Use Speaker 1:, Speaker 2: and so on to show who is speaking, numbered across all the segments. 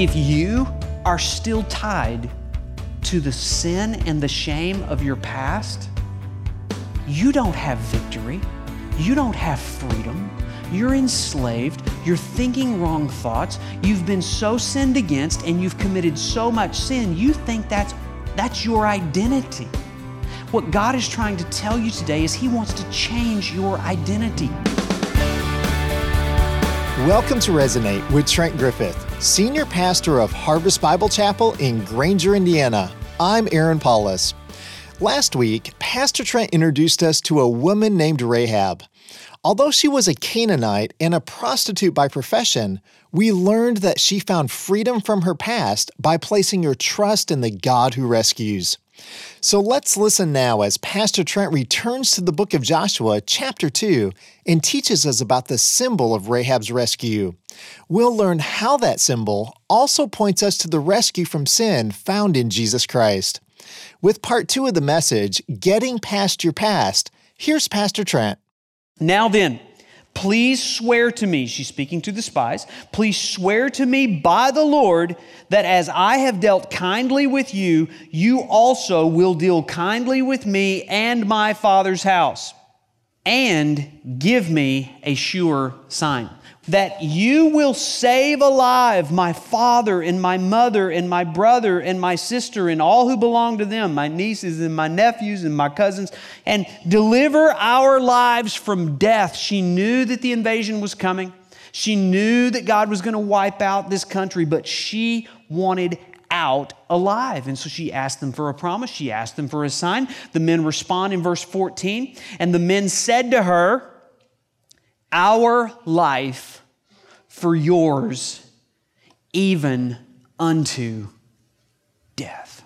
Speaker 1: If you are still tied to the sin and the shame of your past, you don't have victory. You don't have freedom. You're enslaved. You're thinking wrong thoughts. You've been so sinned against and you've committed so much sin, you think that's, that's your identity. What God is trying to tell you today is He wants to change your identity.
Speaker 2: Welcome to Resonate with Trent Griffith, Senior Pastor of Harvest Bible Chapel in Granger, Indiana. I'm Aaron Paulus. Last week, Pastor Trent introduced us to a woman named Rahab. Although she was a Canaanite and a prostitute by profession, we learned that she found freedom from her past by placing her trust in the God who rescues. So let's listen now as Pastor Trent returns to the book of Joshua, chapter 2, and teaches us about the symbol of Rahab's rescue. We'll learn how that symbol also points us to the rescue from sin found in Jesus Christ. With part two of the message, Getting Past Your Past, here's Pastor Trent.
Speaker 1: Now then, Please swear to me, she's speaking to the spies, please swear to me by the Lord that as I have dealt kindly with you, you also will deal kindly with me and my father's house. And give me a sure sign that you will save alive my father and my mother and my brother and my sister and all who belong to them, my nieces and my nephews and my cousins, and deliver our lives from death. She knew that the invasion was coming. She knew that God was going to wipe out this country, but she wanted out alive. And so she asked them for a promise. She asked them for a sign. The men respond in verse 14. And the men said to her, Our life for yours, even unto death.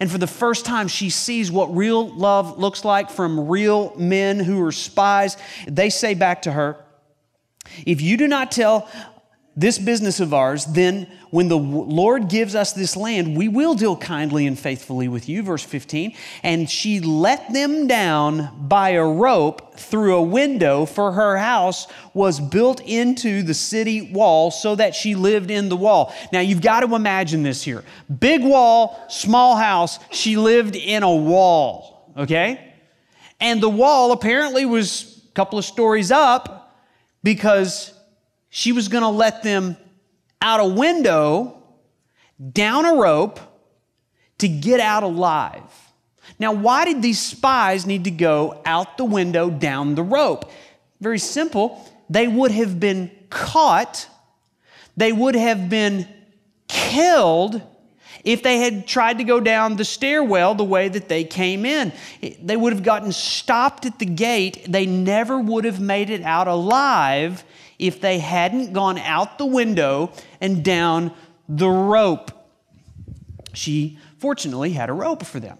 Speaker 1: And for the first time, she sees what real love looks like from real men who are spies. They say back to her, If you do not tell this business of ours, then when the Lord gives us this land, we will deal kindly and faithfully with you. Verse 15. And she let them down by a rope through a window, for her house was built into the city wall so that she lived in the wall. Now you've got to imagine this here big wall, small house. She lived in a wall, okay? And the wall apparently was a couple of stories up because she was going to let them out a window, down a rope to get out alive. Now, why did these spies need to go out the window, down the rope? Very simple. They would have been caught, they would have been killed if they had tried to go down the stairwell the way that they came in. They would have gotten stopped at the gate. They never would have made it out alive if they hadn't gone out the window and down the rope. She fortunately had a rope for them.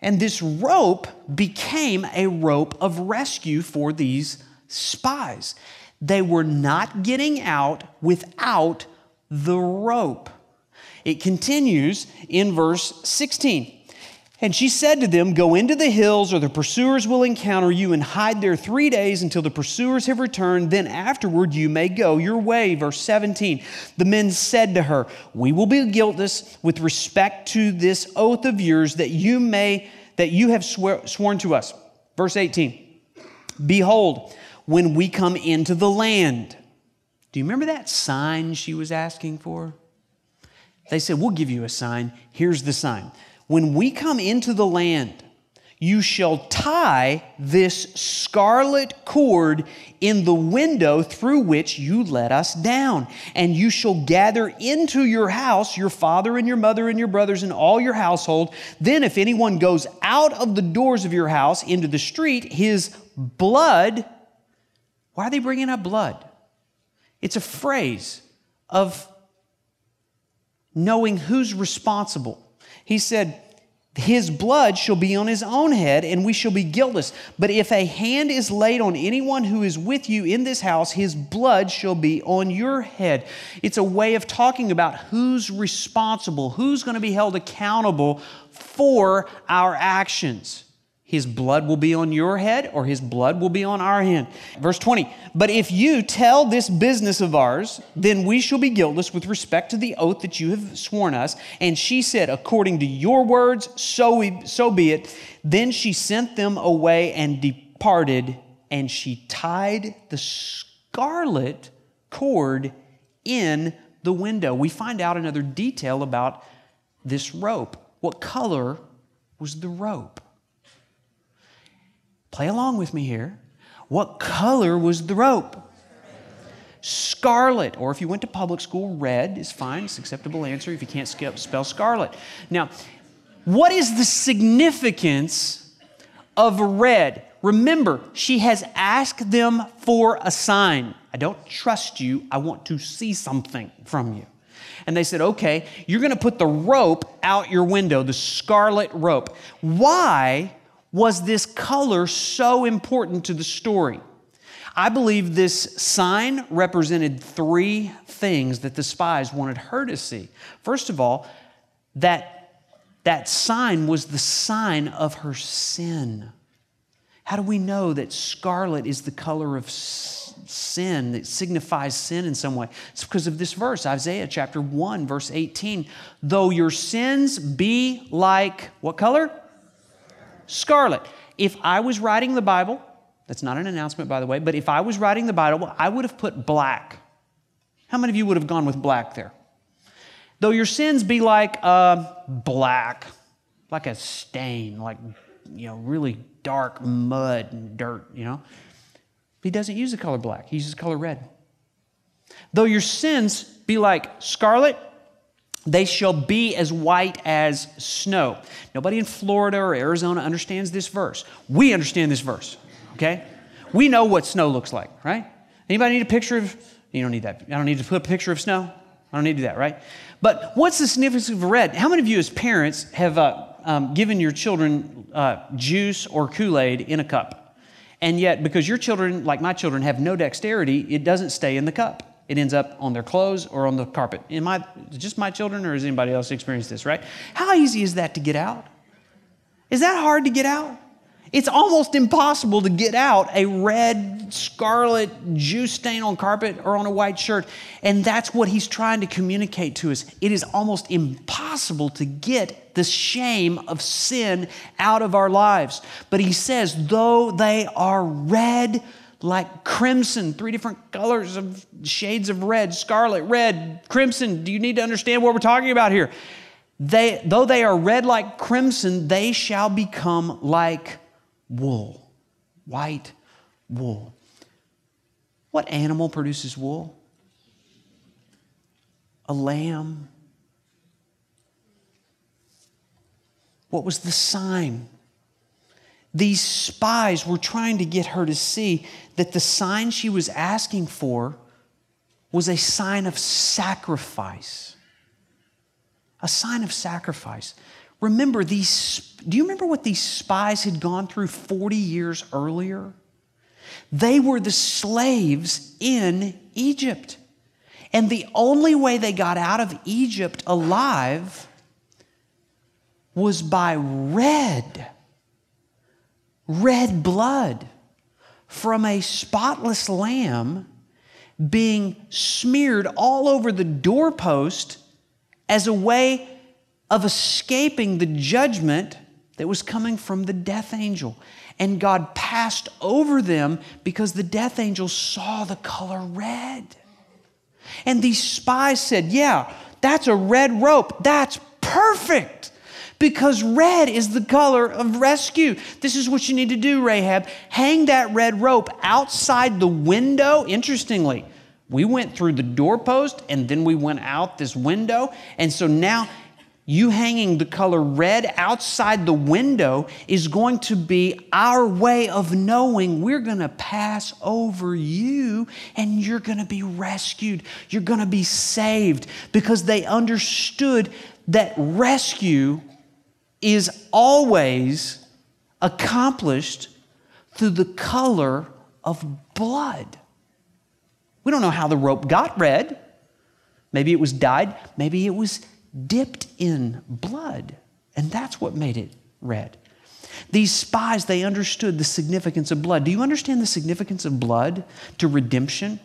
Speaker 1: And this rope became a rope of rescue for these spies. They were not getting out without the rope. It continues in verse 16. And she said to them, Go into the hills, or the pursuers will encounter you, and hide there three days until the pursuers have returned. Then afterward you may go your way. Verse 17. The men said to her, We will be guiltless with respect to this oath of yours that you may that you have swear, sworn to us. Verse 18. Behold, when we come into the land. Do you remember that sign she was asking for? They said, We'll give you a sign. Here's the sign. When we come into the land, you shall tie this scarlet cord in the window through which you let us down. And you shall gather into your house your father and your mother and your brothers and all your household. Then, if anyone goes out of the doors of your house into the street, his blood, why are they bringing up blood? It's a phrase of knowing who's responsible. He said, his blood shall be on his own head, and we shall be guiltless. But if a hand is laid on anyone who is with you in this house, his blood shall be on your head. It's a way of talking about who's responsible, who's going to be held accountable for our actions. His blood will be on your head or his blood will be on our hand. Verse 20, but if you tell this business of ours, then we shall be guiltless with respect to the oath that you have sworn us. And she said, according to your words, so, we, so be it. Then she sent them away and departed, and she tied the scarlet cord in the window. We find out another detail about this rope. What color was the rope? Play along with me here. What color was the rope? Scarlet, or if you went to public school, red is fine. It's acceptable answer if you can't spell scarlet. Now, what is the significance of red? Remember, she has asked them for a sign. I don't trust you. I want to see something from you. And they said, okay, you're going to put the rope out your window, the scarlet rope. Why was this color so important to the story? I believe this sign represented three things that the spies wanted her to see. First of all, that, that sign was the sign of her sin. How do we know that scarlet is the color of sin, that signifies sin in some way? It's because of this verse, Isaiah chapter 1, verse 18. Though your sins be like what color? Scarlet. If I was writing the Bible, that's not an announcement, by the way, but if I was writing the Bible, I would have put black. How many of you would have gone with black there? Though your sins be like uh, black, like a stain, like, you know, really dark mud and dirt, you know. He doesn't use the color black, he uses the color red. Though your sins be like scarlet, they shall be as white as snow. Nobody in Florida or Arizona understands this verse. We understand this verse, okay? We know what snow looks like, right? Anybody need a picture of, you don't need that. I don't need to put a picture of snow. I don't need to do that, right? But what's the significance of red? How many of you as parents have uh, um, given your children uh, juice or Kool-Aid in a cup? And yet, because your children, like my children, have no dexterity, it doesn't stay in the cup it ends up on their clothes or on the carpet. Am I just my children, or has anybody else experienced this, right? How easy is that to get out? Is that hard to get out? It's almost impossible to get out a red, scarlet juice stain on carpet or on a white shirt. And that's what he's trying to communicate to us. It is almost impossible to get the shame of sin out of our lives. But he says, though they are red, like crimson, three different colors of shades of red, scarlet, red, crimson. Do you need to understand what we're talking about here? They, though they are red like crimson, they shall become like wool, white wool. What animal produces wool? A lamb. What was the sign these spies were trying to get her to see that the sign she was asking for was a sign of sacrifice. A sign of sacrifice. Remember these do you remember what these spies had gone through 40 years earlier? They were the slaves in Egypt. And the only way they got out of Egypt alive was by red red blood from a spotless lamb being smeared all over the doorpost as a way of escaping the judgment that was coming from the death angel. And God passed over them because the death angel saw the color red. And these spies said, Yeah, that's a red rope. That's perfect because red is the color of rescue. This is what you need to do, Rahab. Hang that red rope outside the window. Interestingly, we went through the doorpost and then we went out this window. And so now you hanging the color red outside the window is going to be our way of knowing we're going to pass over you and you're going to be rescued. You're going to be saved because they understood that rescue is always accomplished through the color of blood. We don't know how the rope got red. Maybe it was dyed, maybe it was dipped in blood, and that's what made it red. These spies, they understood the significance of blood. Do you understand the significance of blood to redemption?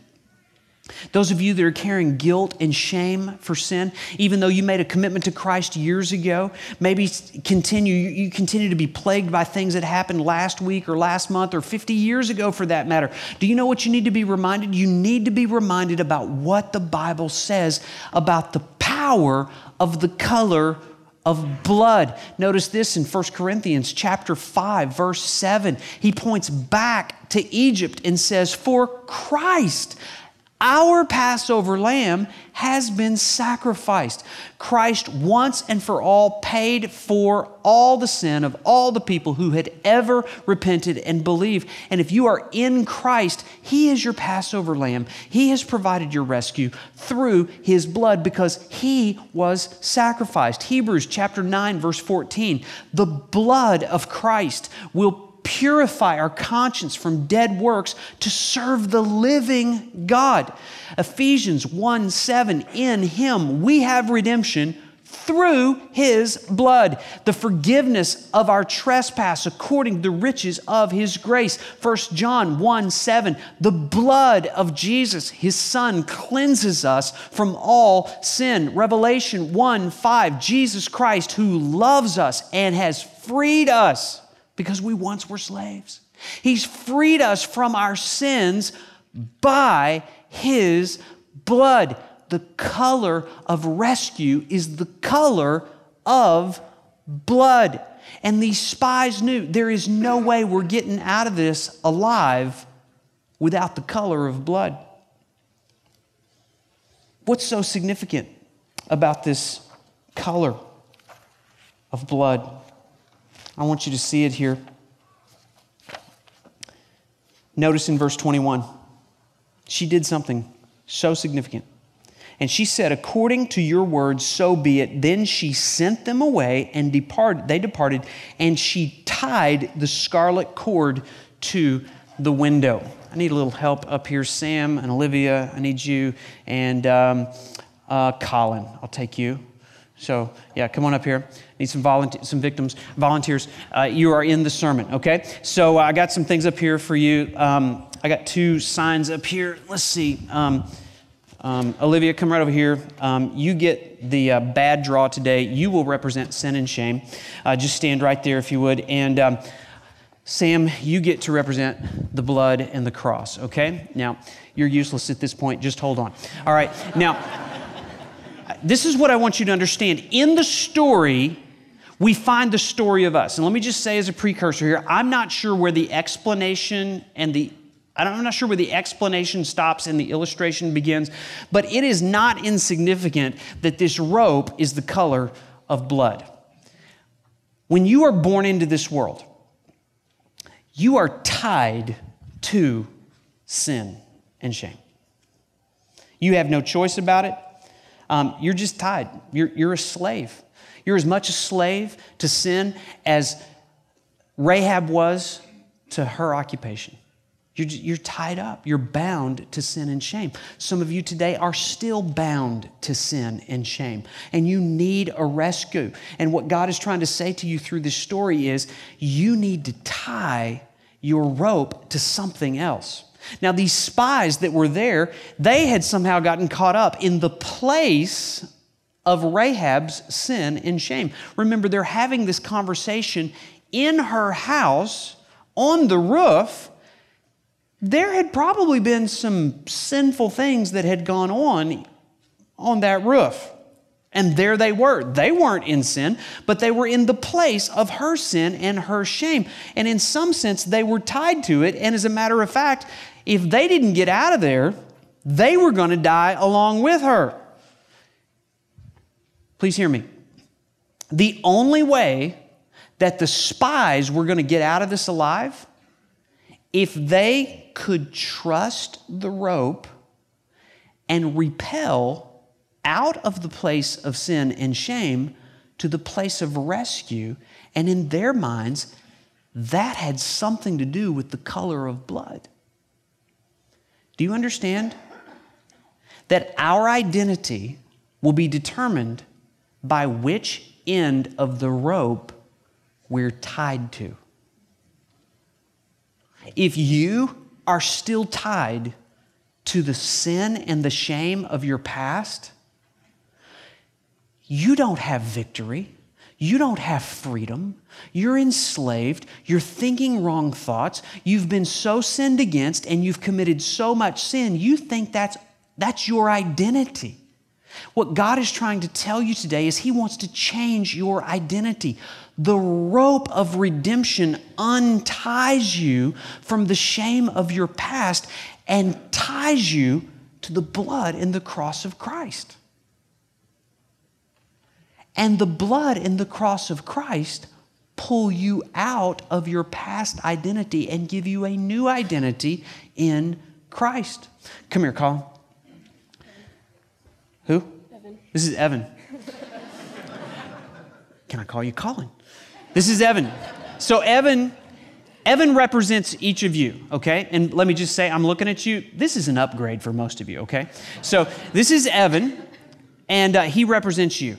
Speaker 1: Those of you that are carrying guilt and shame for sin, even though you made a commitment to Christ years ago, maybe continue you continue to be plagued by things that happened last week or last month or 50 years ago for that matter. Do you know what you need to be reminded? You need to be reminded about what the Bible says about the power of the color of blood. Notice this in 1 Corinthians chapter 5 verse 7. He points back to Egypt and says, "For Christ our Passover lamb has been sacrificed. Christ once and for all paid for all the sin of all the people who had ever repented and believed. And if you are in Christ, He is your Passover lamb. He has provided your rescue through His blood because He was sacrificed. Hebrews chapter 9, verse 14. The blood of Christ will purify our conscience from dead works to serve the living God. Ephesians 1 7, in Him we have redemption through his blood, the forgiveness of our trespass according to the riches of his grace. 1 John 1 7, the blood of Jesus, his son, cleanses us from all sin. Revelation 1 5, Jesus Christ, who loves us and has freed us because we once were slaves. He's freed us from our sins by His blood. The color of rescue is the color of blood. And these spies knew there is no way we're getting out of this alive without the color of blood. What's so significant about this color of blood? I want you to see it here. Notice in verse 21, she did something so significant. And she said, According to your words, so be it. Then she sent them away and departed. They departed, and she tied the scarlet cord to the window. I need a little help up here. Sam and Olivia, I need you. And um, uh, Colin, I'll take you. So, yeah, come on up here. Need some, volunteer, some victims, volunteers. Uh, you are in the sermon, okay? So, uh, I got some things up here for you. Um, I got two signs up here. Let's see. Um, um, Olivia, come right over here. Um, you get the uh, bad draw today. You will represent sin and shame. Uh, just stand right there if you would. And um, Sam, you get to represent the blood and the cross, okay? Now, you're useless at this point. Just hold on. All right. Now, this is what I want you to understand. In the story, we find the story of us. And let me just say as a precursor here, I'm not sure where the explanation and the I'm not sure where the explanation stops and the illustration begins, but it is not insignificant that this rope is the color of blood. When you are born into this world, you are tied to sin and shame. You have no choice about it um, you're just tied. You're, you're a slave. You're as much a slave to sin as Rahab was to her occupation. You're, you're tied up. You're bound to sin and shame. Some of you today are still bound to sin and shame, and you need a rescue. And what God is trying to say to you through this story is you need to tie your rope to something else. Now, these spies that were there, they had somehow gotten caught up in the place of Rahab's sin and shame. Remember, they're having this conversation in her house on the roof. There had probably been some sinful things that had gone on on that roof. And there they were. They weren't in sin, but they were in the place of her sin and her shame. And in some sense, they were tied to it. And as a matter of fact, if they didn't get out of there, they were going to die along with her. Please hear me. The only way that the spies were going to get out of this alive, if they could trust the rope and repel out of the place of sin and shame to the place of rescue, and in their minds, that had something to do with the color of blood. Do you understand? That our identity will be determined by which end of the rope we're tied to. If you are still tied to the sin and the shame of your past, you don't have victory. You don't have freedom. You're enslaved. You're thinking wrong thoughts. You've been so sinned against and you've committed so much sin, you think that's, that's your identity. What God is trying to tell you today is He wants to change your identity. The rope of redemption unties you from the shame of your past and ties you to the blood and the cross of Christ. And the blood and the cross of Christ pull you out of your past identity and give you a new identity in Christ. Come here, Colin. Who? Evan. This is Evan. Can I call you Colin? This is Evan. So Evan Evan represents each of you, okay? And let me just say, I'm looking at you. This is an upgrade for most of you, okay? So this is Evan, and uh, he represents you.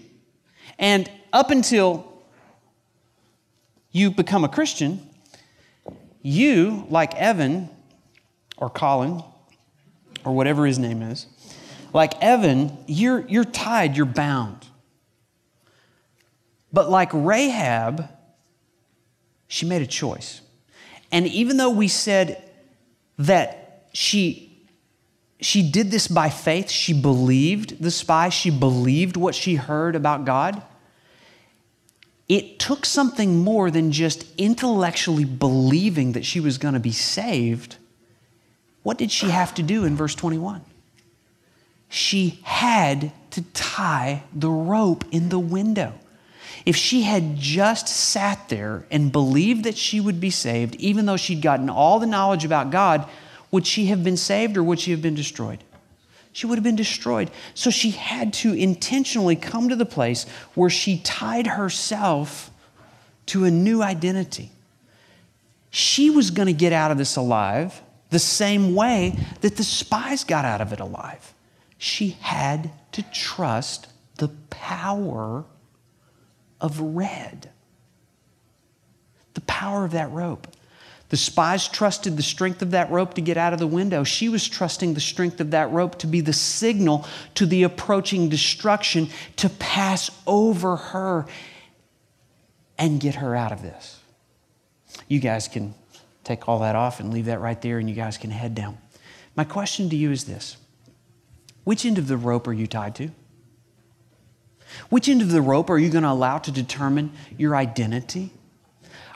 Speaker 1: And up until you become a Christian, you, like Evan or Colin or whatever his name is, like Evan, you're, you're tied, you're bound. But like Rahab, she made a choice. And even though we said that she she did this by faith, she believed the spy, she believed what she heard about God. It took something more than just intellectually believing that she was going to be saved. What did she have to do in verse 21? She had to tie the rope in the window. If she had just sat there and believed that she would be saved, even though she'd gotten all the knowledge about God, would she have been saved or would she have been destroyed? She would have been destroyed. So she had to intentionally come to the place where she tied herself to a new identity. She was going to get out of this alive the same way that the spies got out of it alive. She had to trust the power of red. The power of that rope. The spies trusted the strength of that rope to get out of the window. She was trusting the strength of that rope to be the signal to the approaching destruction to pass over her and get her out of this. You guys can take all that off and leave that right there, and you guys can head down. My question to you is this Which end of the rope are you tied to? Which end of the rope are you going to allow to determine your identity?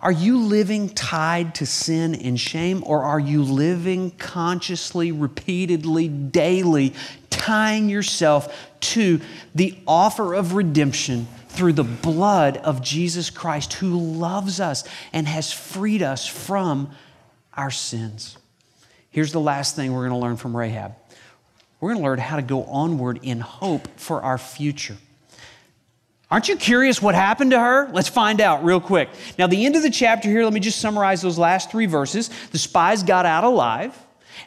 Speaker 1: Are you living tied to sin and shame, or are you living consciously, repeatedly, daily, tying yourself to the offer of redemption through the blood of Jesus Christ, who loves us and has freed us from our sins? Here's the last thing we're going to learn from Rahab we're going to learn how to go onward in hope for our future. Aren't you curious what happened to her? Let's find out real quick. Now, the end of the chapter here, let me just summarize those last three verses. The spies got out alive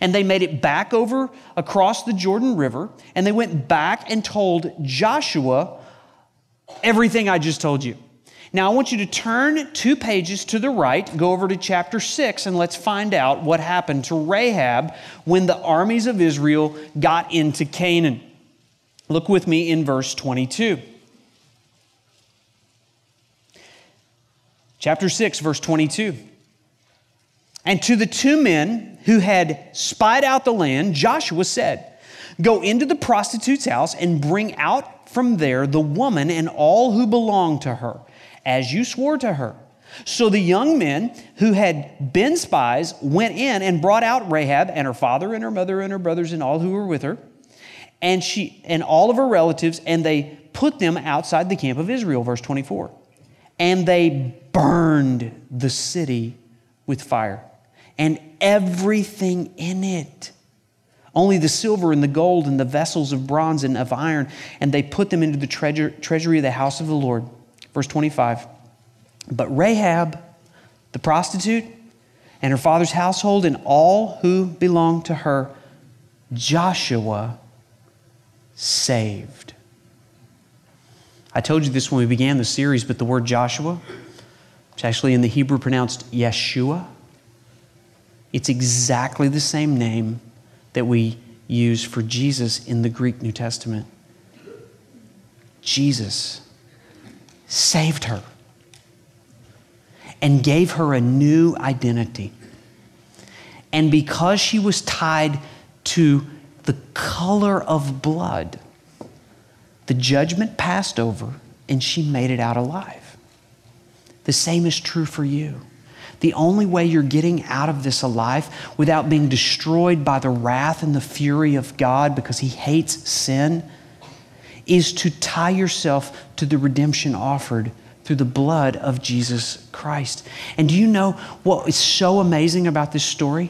Speaker 1: and they made it back over across the Jordan River and they went back and told Joshua everything I just told you. Now, I want you to turn two pages to the right, go over to chapter 6, and let's find out what happened to Rahab when the armies of Israel got into Canaan. Look with me in verse 22. Chapter 6, verse 22. And to the two men who had spied out the land, Joshua said, Go into the prostitute's house and bring out from there the woman and all who belong to her, as you swore to her. So the young men who had been spies went in and brought out Rahab and her father and her mother and her brothers and all who were with her, and she and all of her relatives, and they put them outside the camp of Israel. Verse 24 and they burned the city with fire and everything in it. Only the silver and the gold and the vessels of bronze and of iron, and they put them into the treasure, treasury of the house of the Lord. Verse 25. But Rahab, the prostitute, and her father's household, and all who belonged to her, Joshua saved. I told you this when we began the series, but the word Joshua, which actually in the Hebrew pronounced Yeshua, It's exactly the same name that we use for Jesus in the Greek New Testament. Jesus saved her and gave her a new identity. And because she was tied to the color of blood, the judgment passed over and she made it out alive. The same is true for you. The only way you're getting out of this alive without being destroyed by the wrath and the fury of God because He hates sin is to tie yourself to the redemption offered through the blood of Jesus Christ. And do you know what is so amazing about this story?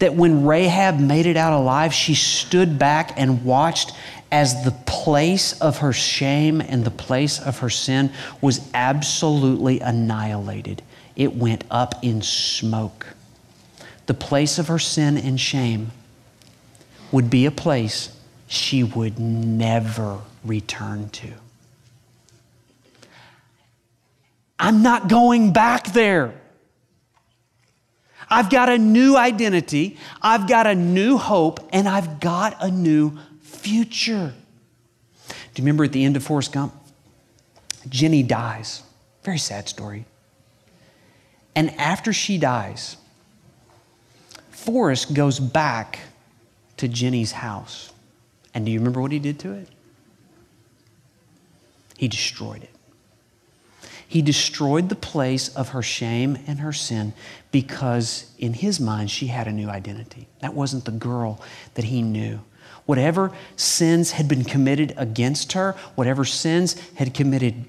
Speaker 1: That when Rahab made it out alive, she stood back and watched as the place of her shame and the place of her sin was absolutely annihilated it went up in smoke. The place of her sin and shame would be a place she would never return to. I'm not going back there. I've got a new identity, I've got a new hope, and I've got a new future. Do you remember at the end of Forrest Gump? Jenny dies. Very sad story. And after she dies, Forrest goes back to Jenny's house. And do you remember what he did to it? He destroyed it. He destroyed the place of her shame and her sin because, in his mind, she had a new identity. That wasn't the girl that he knew. Whatever sins had been committed against her, whatever sins had committed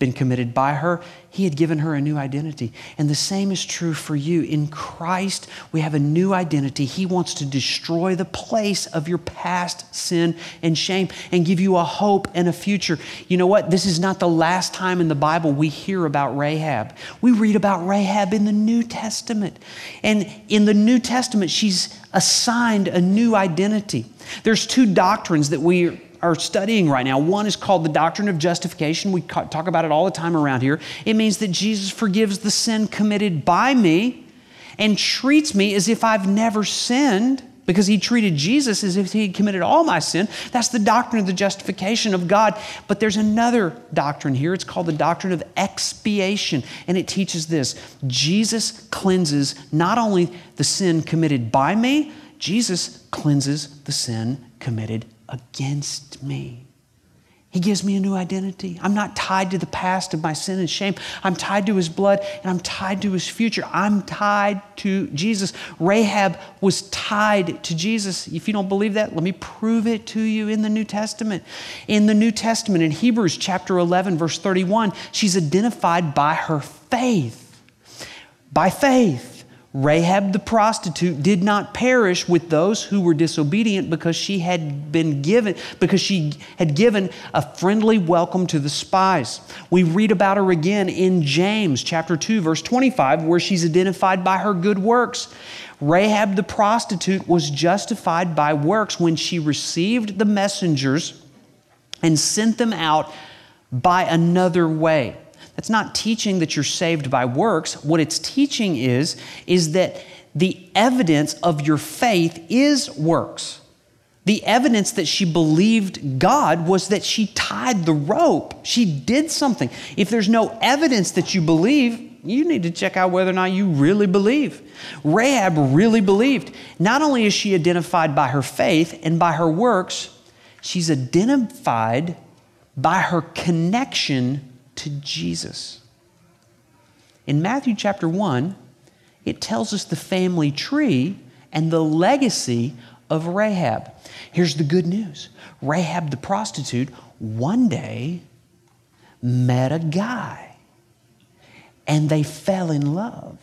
Speaker 1: been committed by her, He had given her a new identity. And the same is true for you. In Christ, we have a new identity. He wants to destroy the place of your past sin and shame and give you a hope and a future. You know what? This is not the last time in the Bible we hear about Rahab. We read about Rahab in the New Testament. And in the New Testament, she's assigned a new identity. There's two doctrines that we are studying right now. One is called the doctrine of justification. We talk about it all the time around here. It means that Jesus forgives the sin committed by me and treats me as if I've never sinned because he treated Jesus as if he had committed all my sin. That's the doctrine of the justification of God. But there's another doctrine here. It's called the doctrine of expiation. And it teaches this Jesus cleanses not only the sin committed by me, Jesus cleanses the sin committed against me. He gives me a new identity. I'm not tied to the past of my sin and shame. I'm tied to his blood and I'm tied to his future. I'm tied to Jesus. Rahab was tied to Jesus. If you don't believe that, let me prove it to you in the New Testament. In the New Testament, in Hebrews chapter 11, verse 31, she's identified by her faith. By faith. Rahab the prostitute did not perish with those who were disobedient because she had been given because she had given a friendly welcome to the spies. We read about her again in James chapter 2 verse 25 where she's identified by her good works. Rahab the prostitute was justified by works when she received the messengers and sent them out by another way. That's not teaching that you're saved by works. What it's teaching is, is that the evidence of your faith is works. The evidence that she believed God was that she tied the rope. She did something. If there's no evidence that you believe, you need to check out whether or not you really believe. Rahab really believed. Not only is she identified by her faith and by her works, she's identified by her connection to Jesus. In Matthew chapter 1, it tells us the family tree and the legacy of Rahab. Here's the good news Rahab the prostitute one day met a guy and they fell in love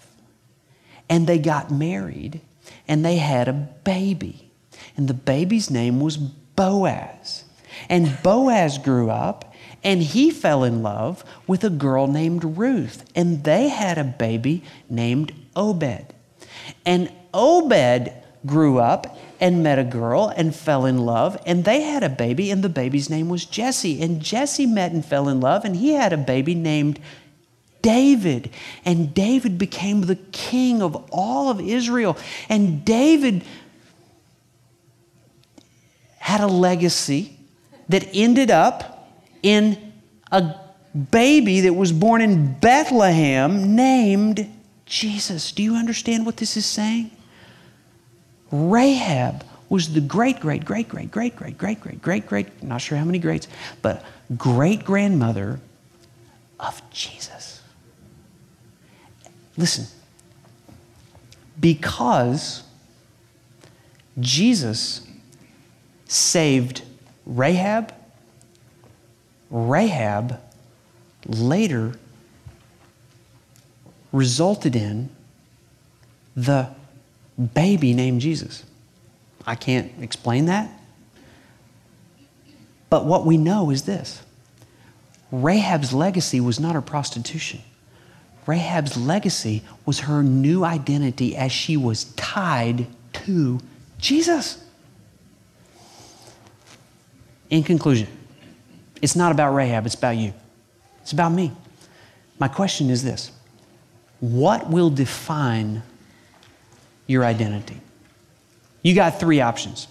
Speaker 1: and they got married and they had a baby. And the baby's name was Boaz. And Boaz grew up and he fell in love with a girl named Ruth, and they had a baby named Obed. And Obed grew up and met a girl and fell in love, and they had a baby, and the baby's name was Jesse. And Jesse met and fell in love, and he had a baby named David. And David became the king of all of Israel. And David had a legacy that ended up in a baby that was born in Bethlehem named Jesus. Do you understand what this is saying? Rahab was the great, great, great, great, great, great, great, great, great, great, not sure how many greats, but great grandmother of Jesus. Listen, because Jesus saved Rahab, Rahab later resulted in the baby named Jesus. I can't explain that. But what we know is this Rahab's legacy was not her prostitution. Rahab's legacy was her new identity as she was tied to Jesus. In conclusion, it's not about Rahab, it's about you. It's about me. My question is this What will define your identity? You got three options.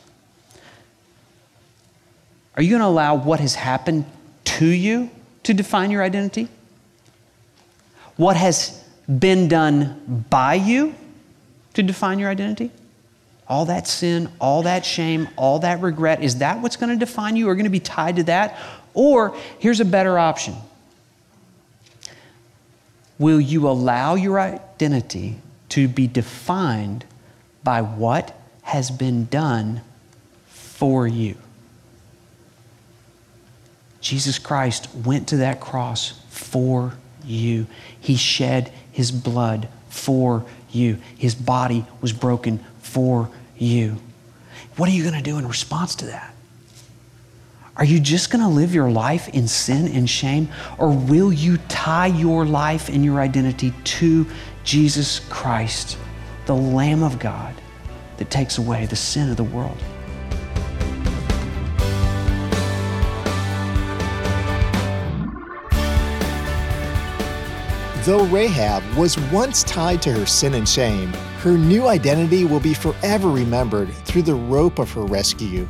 Speaker 1: Are you going to allow what has happened to you to define your identity? What has been done by you to define your identity? All that sin, all that shame, all that regret, is that what's going to define you or going to be tied to that? Or here's a better option Will you allow your identity to be defined by what has been done for you. Jesus Christ went to that cross for you. He shed his blood for you. His body was broken for you. What are you going to do in response to that? Are you just going to live your life in sin and shame? Or will you tie your life and your identity to Jesus Christ, the Lamb of God? that takes away the sin of the world.
Speaker 2: Though Rahab was once tied to her sin and shame, her new identity will be forever remembered through the rope of her rescue.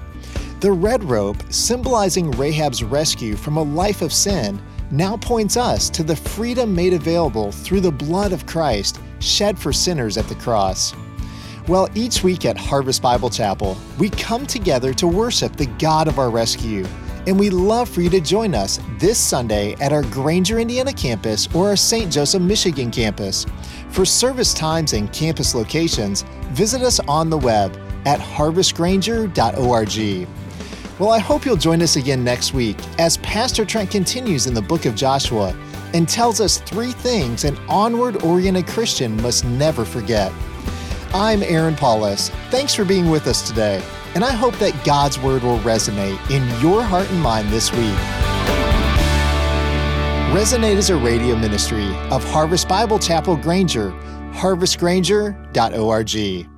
Speaker 2: The red rope, symbolizing Rahab's rescue from a life of sin, now points us to the freedom made available through the blood of Christ shed for sinners at the cross. Well, each week at Harvest Bible Chapel, we come together to worship the God of our rescue. And we'd love for you to join us this Sunday at our Granger, Indiana campus or our St. Joseph, Michigan campus. For service times and campus locations, visit us on the web at harvestgranger.org. Well, I hope you'll join us again next week as Pastor Trent continues in the book of Joshua and tells us three things an onward oriented Christian must never forget. I'm Aaron Paulus. Thanks for being with us today, and I hope that God's Word will resonate in your heart and mind this week. Resonate is a radio ministry of Harvest Bible Chapel Granger, harvestgranger.org.